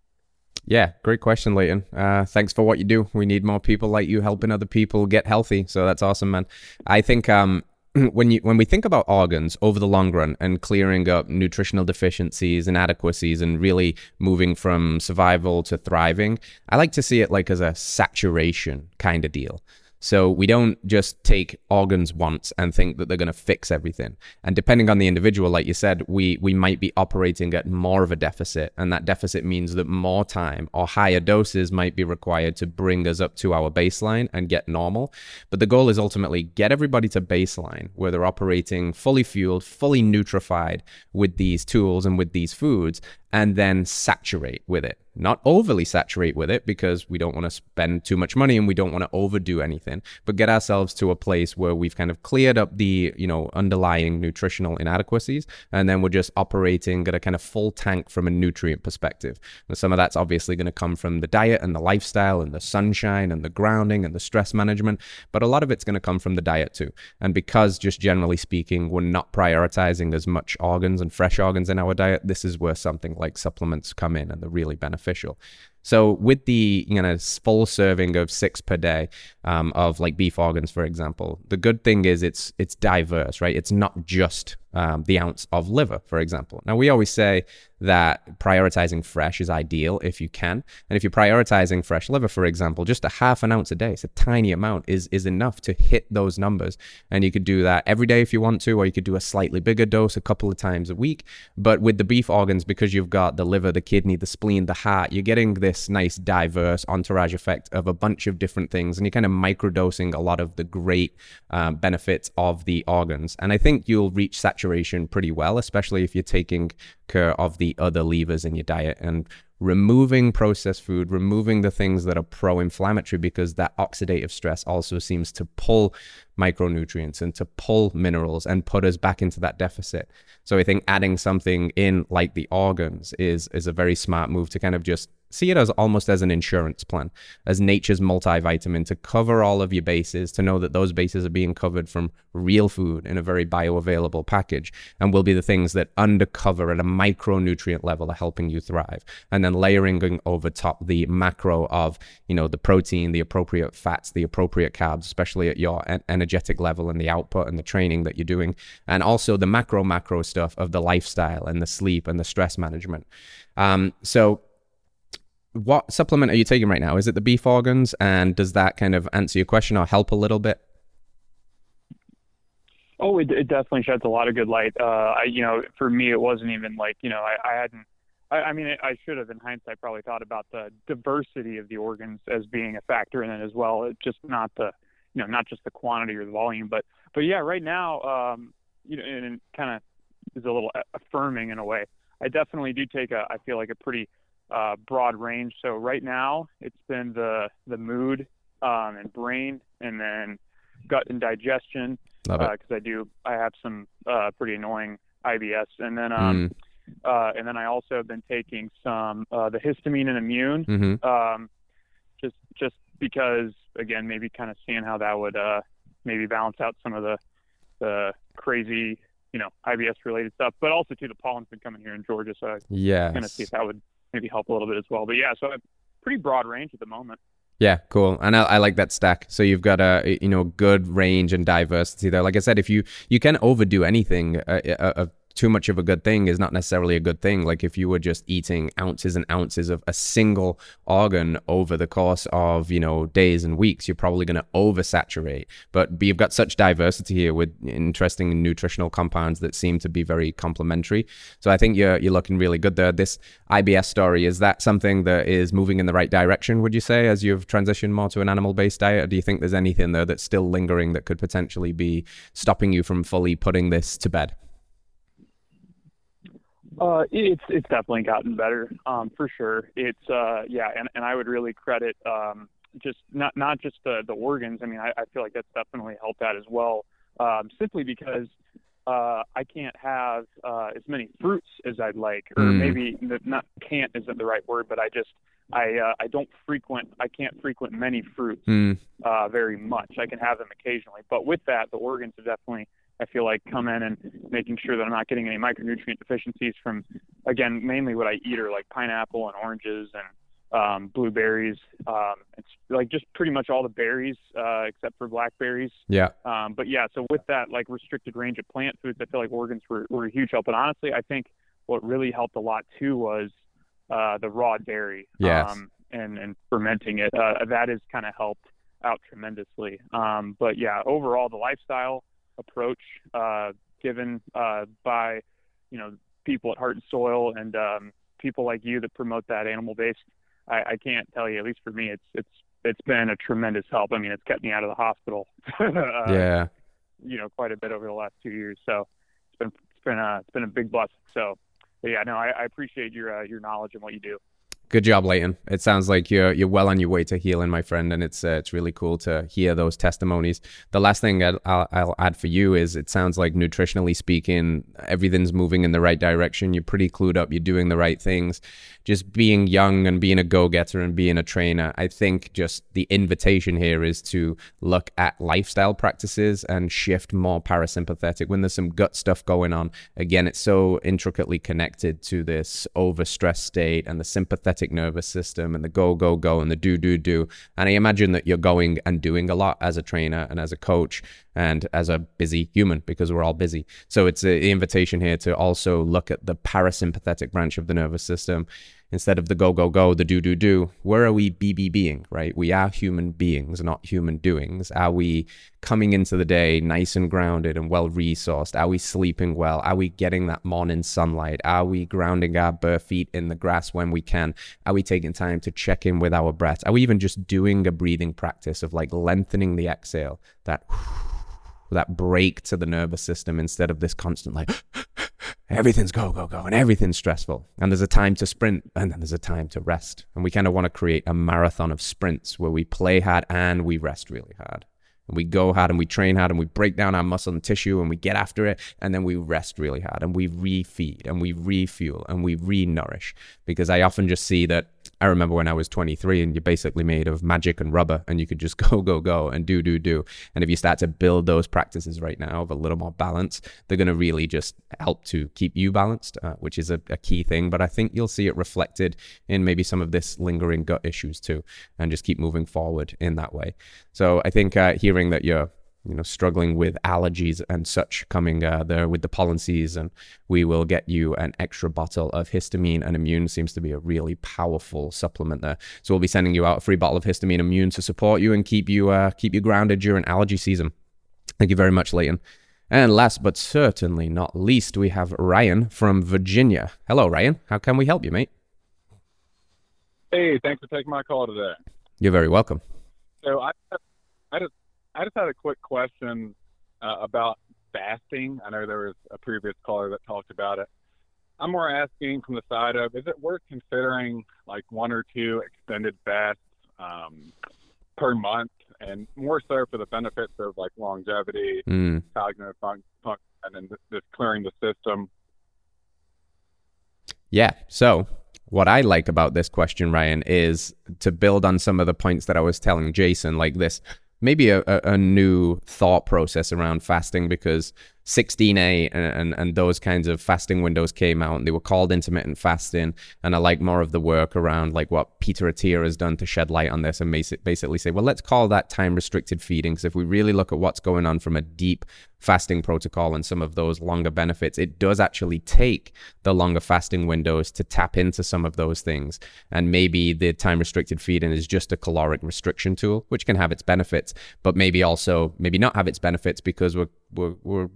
Speaker 1: Yeah, great question, Leighton. Uh, thanks for what you do. We need more people like you helping other people get healthy. So that's awesome, man. I think um, when you when we think about organs over the long run and clearing up nutritional deficiencies, inadequacies, and really moving from survival to thriving, I like to see it like as a saturation kind of deal. So we don't just take organs once and think that they're going to fix everything. And depending on the individual, like you said, we we might be operating at more of a deficit, and that deficit means that more time or higher doses might be required to bring us up to our baseline and get normal. But the goal is ultimately get everybody to baseline where they're operating fully fueled, fully nutrified with these tools and with these foods, and then saturate with it. Not overly saturate with it because we don't want to spend too much money and we don't want to overdo anything, but get ourselves to a place where we've kind of cleared up the, you know, underlying nutritional inadequacies and then we're just operating at a kind of full tank from a nutrient perspective. And some of that's obviously going to come from the diet and the lifestyle and the sunshine and the grounding and the stress management, but a lot of it's going to come from the diet too. And because just generally speaking, we're not prioritizing as much organs and fresh organs in our diet, this is where something like supplements come in and they're really beneficial. So with the you know full serving of six per day um, of like beef organs, for example, the good thing is it's it's diverse, right? It's not just um, the ounce of liver, for example. Now we always say that prioritizing fresh is ideal if you can, and if you're prioritizing fresh liver, for example, just a half an ounce a day, it's a tiny amount, is is enough to hit those numbers. And you could do that every day if you want to, or you could do a slightly bigger dose a couple of times a week. But with the beef organs, because you've got the liver, the kidney, the spleen, the heart, you're getting this this nice diverse entourage effect of a bunch of different things and you're kind of microdosing a lot of the great um, benefits of the organs and i think you'll reach saturation pretty well especially if you're taking care of the other levers in your diet and removing processed food, removing the things that are pro inflammatory, because that oxidative stress also seems to pull micronutrients and to pull minerals and put us back into that deficit. So I think adding something in like the organs is is a very smart move to kind of just see it as almost as an insurance plan, as nature's multivitamin to cover all of your bases, to know that those bases are being covered from real food in a very bioavailable package and will be the things that undercover at a micronutrient level are helping you thrive. And then layering over top the macro of, you know, the protein, the appropriate fats, the appropriate carbs, especially at your energetic level and the output and the training that you're doing. And also the macro macro stuff of the lifestyle and the sleep and the stress management. Um, so what supplement are you taking right now? Is it the beef organs? And does that kind of answer your question or help a little bit?
Speaker 3: Oh, it, it definitely sheds a lot of good light. Uh, I, you know, for me, it wasn't even like, you know, I, I hadn't, I, I mean, I should have in hindsight probably thought about the diversity of the organs as being a factor in it as well. It's just not the, you know, not just the quantity or the volume, but, but yeah, right now, um, you know, and kind of is a little affirming in a way. I definitely do take a, I feel like a pretty uh, broad range. So right now it's been the the mood um, and brain, and then gut and digestion because uh, I do I have some uh, pretty annoying IBS, and then um, mm. uh, and then I also have been taking some uh, the histamine and immune, mm-hmm. um, just just because again maybe kind of seeing how that would uh, maybe balance out some of the the crazy you know IBS related stuff, but also too the pollen's been coming here in Georgia, so
Speaker 1: yeah,
Speaker 3: going to see if that would maybe help a little bit as well. But yeah, so a pretty broad range at the moment.
Speaker 1: Yeah, cool. And I, I, like that stack. So you've got a you know good range and diversity there. Like I said, if you you can overdo anything, uh, uh, too much of a good thing is not necessarily a good thing. Like if you were just eating ounces and ounces of a single organ over the course of, you know, days and weeks, you're probably going to oversaturate. But you've got such diversity here with interesting nutritional compounds that seem to be very complementary. So I think you're you're looking really good there. This IBS story, is that something that is moving in the right direction, would you say, as you've transitioned more to an animal-based diet? Or do you think there's anything there that's still lingering that could potentially be stopping you from fully putting this to bed?
Speaker 3: Uh, it's it's definitely gotten better, um, for sure. It's uh, yeah, and, and I would really credit um, just not not just the the organs. I mean, I, I feel like that's definitely helped out as well. Um, simply because uh, I can't have uh, as many fruits as I'd like, or mm. maybe not can't isn't the right word, but I just I uh, I don't frequent I can't frequent many fruits mm. uh, very much. I can have them occasionally, but with that, the organs are definitely I feel like come in and making sure that I'm not getting any micronutrient deficiencies from, again, mainly what I eat are like pineapple and oranges and um, blueberries. Um, it's like just pretty much all the berries uh, except for blackberries.
Speaker 1: Yeah.
Speaker 3: Um, but yeah, so with that like restricted range of plant foods, I feel like organs were, were a huge help. And honestly, I think what really helped a lot too was uh, the raw dairy.
Speaker 1: Yes. Um,
Speaker 3: and, and fermenting it. Uh, that has kind of helped out tremendously. Um, but yeah, overall, the lifestyle approach uh, given uh, by you know people at Heart and Soil and um, people like you that promote that animal based. I, I can't tell you, at least for me, it's it's it's been a tremendous help. I mean, it's kept me out of the hospital.
Speaker 1: uh, yeah.
Speaker 3: You know, quite a bit over the last two years. So it's been it's been a it's been a big blessing. So yeah, no, I, I appreciate your uh, your knowledge and what you do.
Speaker 1: Good job, Leighton. It sounds like you're you're well on your way to healing, my friend, and it's uh, it's really cool to hear those testimonies. The last thing I'll, I'll, I'll, add for you is it sounds like nutritionally speaking, everything's moving in the right direction. You're pretty clued up. You're doing the right things. Just being young and being a go getter and being a trainer. I think just the invitation here is to look at lifestyle practices and shift more parasympathetic when there's some gut stuff going on. Again, it's so intricately connected to this overstress state and the sympathetic nervous system and the go, go, go and the do, do, do. And I imagine that you're going and doing a lot as a trainer and as a coach and as a busy human because we're all busy. So it's an invitation here to also look at the parasympathetic branch of the nervous system instead of the go, go, go, the do, do, do, where are we BB being, right? We are human beings, not human doings. Are we coming into the day nice and grounded and well resourced? Are we sleeping well? Are we getting that morning sunlight? Are we grounding our bare feet in the grass when we can? Are we taking time to check in with our breath? Are we even just doing a breathing practice of like lengthening the exhale, that that break to the nervous system instead of this constant like everything's go, go, go, and everything's stressful. And there's a time to sprint and then there's a time to rest. And we kind of want to create a marathon of sprints where we play hard and we rest really hard. And we go hard and we train hard and we break down our muscle and tissue and we get after it. And then we rest really hard and we refeed and we refuel and we re nourish. Because I often just see that I remember when I was 23 and you're basically made of magic and rubber and you could just go, go, go and do, do, do. And if you start to build those practices right now of a little more balance, they're going to really just help to keep you balanced, uh, which is a, a, key thing. But I think you'll see it reflected in maybe some of this lingering gut issues too, and just keep moving forward in that way. So I think uh, hearing that you're you know, struggling with allergies and such coming uh, there with the pollen season, we will get you an extra bottle of histamine and immune. Seems to be a really powerful supplement there. So we'll be sending you out a free bottle of histamine immune to support you and keep you uh, keep you grounded during allergy season. Thank you very much, Leighton. And last but certainly not least, we have Ryan from Virginia. Hello, Ryan. How can we help you, mate?
Speaker 4: Hey, thanks for taking my call today.
Speaker 1: You're very welcome.
Speaker 4: So I, I just I just had a quick question uh, about fasting. I know there was a previous caller that talked about it. I'm more asking from the side of is it worth considering like one or two extended fasts um, per month, and more so for the benefits of like longevity, mm. cognitive function, and then just clearing the system.
Speaker 1: Yeah. So what I like about this question, Ryan, is to build on some of the points that I was telling Jason, like this maybe a, a, new thought process around fasting because 16-8 and, and, and, those kinds of fasting windows came out and they were called intermittent fasting. And I like more of the work around like what Peter Attia has done to shed light on this and basically say, well, let's call that time restricted feeding. Because if we really look at what's going on from a deep fasting protocol and some of those longer benefits, it does actually take the longer fasting windows to tap into some of those things. And maybe the time restricted feeding is just a caloric restriction tool, which can have its benefits, but maybe also maybe not have its benefits because we're we're, we're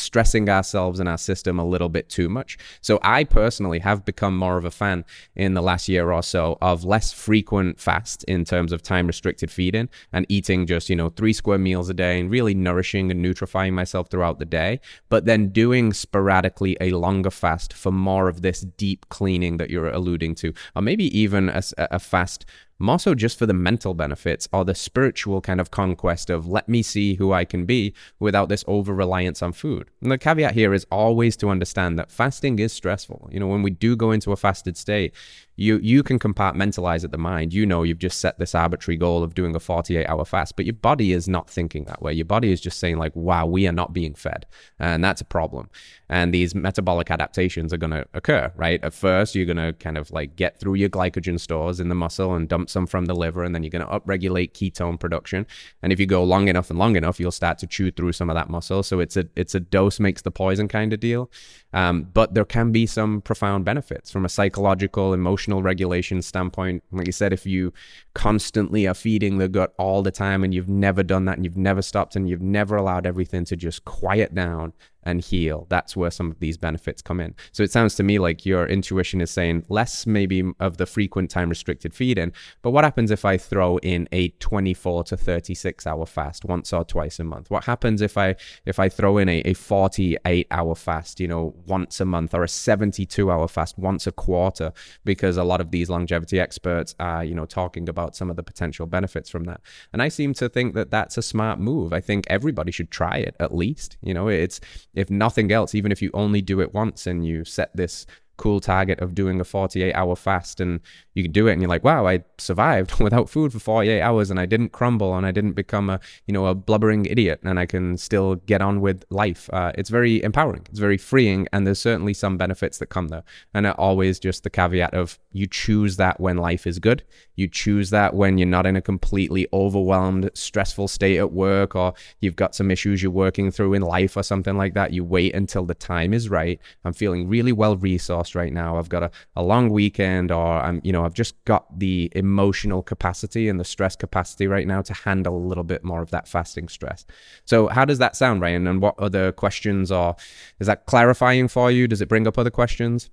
Speaker 1: stressing ourselves and our system a little bit too much. So I personally have become more of a fan in the last year or so of less frequent fast in terms of time restricted feeding and eating just, you know, three square meals a day and really nourishing and nutrifying myself throughout the day, but then doing sporadically a longer fast for more of this deep cleaning that you're alluding to, or maybe even a, a fast more so just for the mental benefits or the spiritual kind of conquest of let me see who I can be without this over reliance on food. And the caveat here is always to understand that fasting is stressful. You know, when we do go into a fasted state, you you can compartmentalize at the mind. You know, you've just set this arbitrary goal of doing a 48 hour fast, but your body is not thinking that way. Your body is just saying like, "Wow, we are not being fed," and that's a problem. And these metabolic adaptations are going to occur, right? At first, you're going to kind of like get through your glycogen stores in the muscle and dump some from the liver, and then you're going to upregulate ketone production. And if you go long enough and long enough, you'll start to chew through some of that muscle. So it's a it's a dose makes the poison kind of deal. Um, but there can be some profound benefits from a psychological, emotional regulation standpoint. Like you said, if you constantly are feeding the gut all the time and you've never done that and you've never stopped and you've never allowed everything to just quiet down and heal. That's where some of these benefits come in. So it sounds to me like your intuition is saying less maybe of the frequent time restricted feeding. But what happens if I throw in a 24 to 36 hour fast once or twice a month? What happens if I if I throw in a, a 48 hour fast, you know, once a month or a 72 hour fast once a quarter? Because a lot of these longevity experts are, you know, talking about some of the potential benefits from that. And I seem to think that that's a smart move. I think everybody should try it at least. You know, it's if nothing else, even if you only do it once and you set this cool target of doing a 48 hour fast and you can do it and you're like wow i survived without food for 48 hours and i didn't crumble and i didn't become a you know a blubbering idiot and i can still get on with life. Uh, it's very empowering. It's very freeing and there's certainly some benefits that come there. And always just the caveat of you choose that when life is good. You choose that when you're not in a completely overwhelmed stressful state at work or you've got some issues you're working through in life or something like that. You wait until the time is right. I'm feeling really well resourced right now. I've got a, a long weekend, or I'm, you know, I've just got the emotional capacity and the stress capacity right now to handle a little bit more of that fasting stress. So, how does that sound, Ryan? And what other questions are, is that clarifying for you? Does it bring up other questions?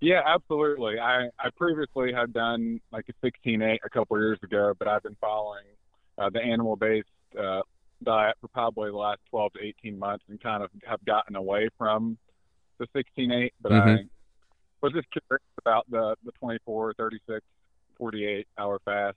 Speaker 4: Yeah, absolutely. I, I previously had done like a 16-8 a couple years ago, but I've been following uh, the animal-based uh, diet for probably the last 12 to 18 months and kind of have gotten away from the 16.8, but mm-hmm. I was just curious about the, the 24, 36, 48 hour fast.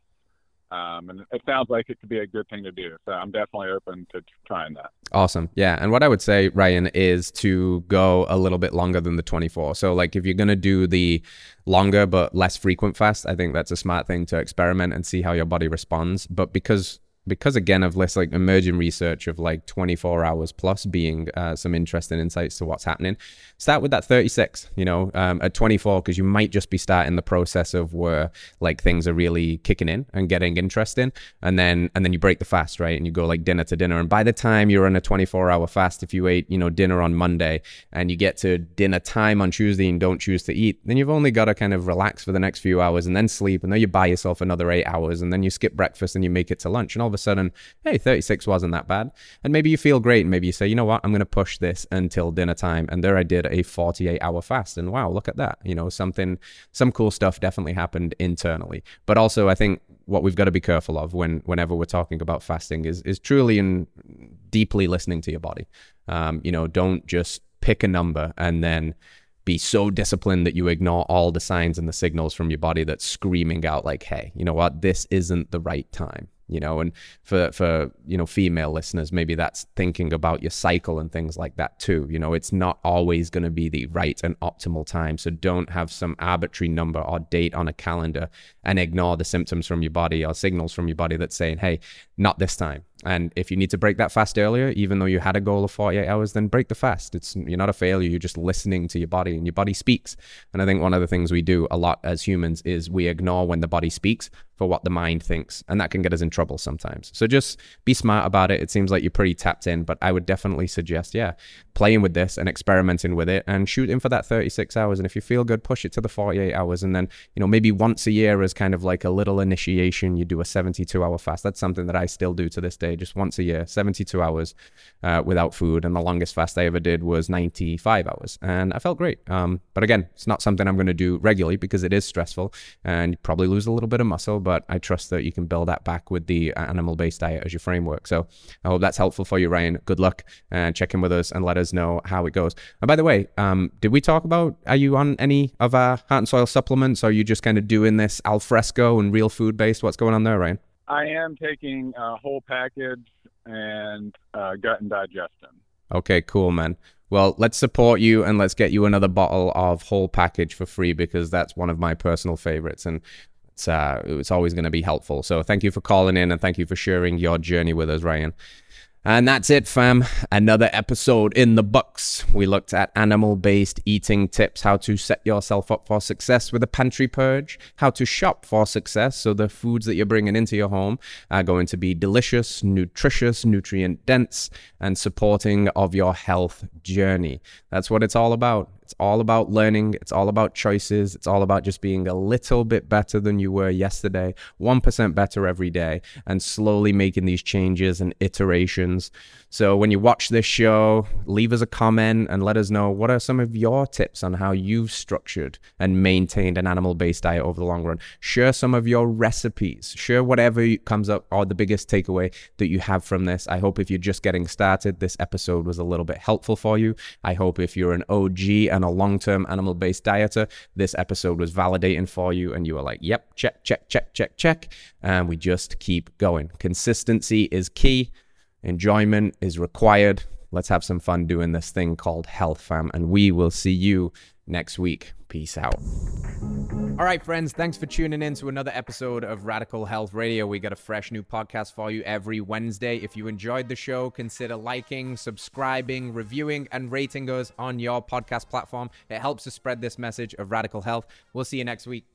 Speaker 4: Um, and it sounds like it could be a good thing to do. So I'm definitely open to trying that.
Speaker 1: Awesome. Yeah. And what I would say, Ryan, is to go a little bit longer than the 24. So, like, if you're going to do the longer but less frequent fast, I think that's a smart thing to experiment and see how your body responds. But because because again of less like emerging research of like 24 hours plus being uh, some interesting insights to what's happening start with that 36 you know um, at 24 because you might just be starting the process of where like things are really kicking in and getting interesting and then and then you break the fast right and you go like dinner to dinner and by the time you're on a 24 hour fast if you ate you know dinner on monday and you get to dinner time on tuesday and don't choose to eat then you've only got to kind of relax for the next few hours and then sleep and then you buy yourself another eight hours and then you skip breakfast and you make it to lunch and all a sudden, hey, 36 wasn't that bad. And maybe you feel great. And maybe you say, you know what, I'm going to push this until dinner time. And there I did a 48 hour fast. And wow, look at that. You know, something, some cool stuff definitely happened internally. But also, I think what we've got to be careful of when whenever we're talking about fasting is is truly and deeply listening to your body. Um, you know, don't just pick a number and then be so disciplined that you ignore all the signs and the signals from your body that's screaming out like hey you know what this isn't the right time you know and for for you know female listeners maybe that's thinking about your cycle and things like that too you know it's not always going to be the right and optimal time so don't have some arbitrary number or date on a calendar and ignore the symptoms from your body or signals from your body that's saying hey not this time and if you need to break that fast earlier, even though you had a goal of 48 hours, then break the fast. It's you're not a failure. You're just listening to your body, and your body speaks. And I think one of the things we do a lot as humans is we ignore when the body speaks for what the mind thinks, and that can get us in trouble sometimes. So just be smart about it. It seems like you're pretty tapped in, but I would definitely suggest, yeah, playing with this and experimenting with it, and shooting for that 36 hours. And if you feel good, push it to the 48 hours, and then you know maybe once a year as kind of like a little initiation, you do a 72 hour fast. That's something that I still do to this day just once a year, 72 hours uh, without food. And the longest fast I ever did was 95 hours. And I felt great. Um, but again, it's not something I'm going to do regularly because it is stressful and you probably lose a little bit of muscle. But I trust that you can build that back with the animal based diet as your framework. So I hope that's helpful for you, Ryan. Good luck and check in with us and let us know how it goes. And by the way, um, did we talk about are you on any of our heart and soil supplements? Or are you just kind of doing this al fresco and real food based? What's going on there, Ryan?
Speaker 4: I am taking a whole package and uh, gut and digestion.
Speaker 1: Okay, cool, man. Well, let's support you and let's get you another bottle of whole package for free because that's one of my personal favorites and it's uh, it's always going to be helpful. So thank you for calling in and thank you for sharing your journey with us, Ryan. And that's it, fam. Another episode in the books. We looked at animal based eating tips, how to set yourself up for success with a pantry purge, how to shop for success. So, the foods that you're bringing into your home are going to be delicious, nutritious, nutrient dense, and supporting of your health journey. That's what it's all about. It's all about learning. It's all about choices. It's all about just being a little bit better than you were yesterday, 1% better every day, and slowly making these changes and iterations. So when you watch this show, leave us a comment and let us know what are some of your tips on how you've structured and maintained an animal based diet over the long run. Share some of your recipes. Share whatever comes up or the biggest takeaway that you have from this. I hope if you're just getting started, this episode was a little bit helpful for you. I hope if you're an OG and a long term animal based dieter, this episode was validating for you and you were like, yep, check, check, check, check, check. And we just keep going. Consistency is key, enjoyment is required. Let's have some fun doing this thing called Health Fam, and we will see you next week. Peace out. All right, friends, thanks for tuning in to another episode of Radical Health Radio. We got a fresh new podcast for you every Wednesday. If you enjoyed the show, consider liking, subscribing, reviewing, and rating us on your podcast platform. It helps to spread this message of radical health. We'll see you next week.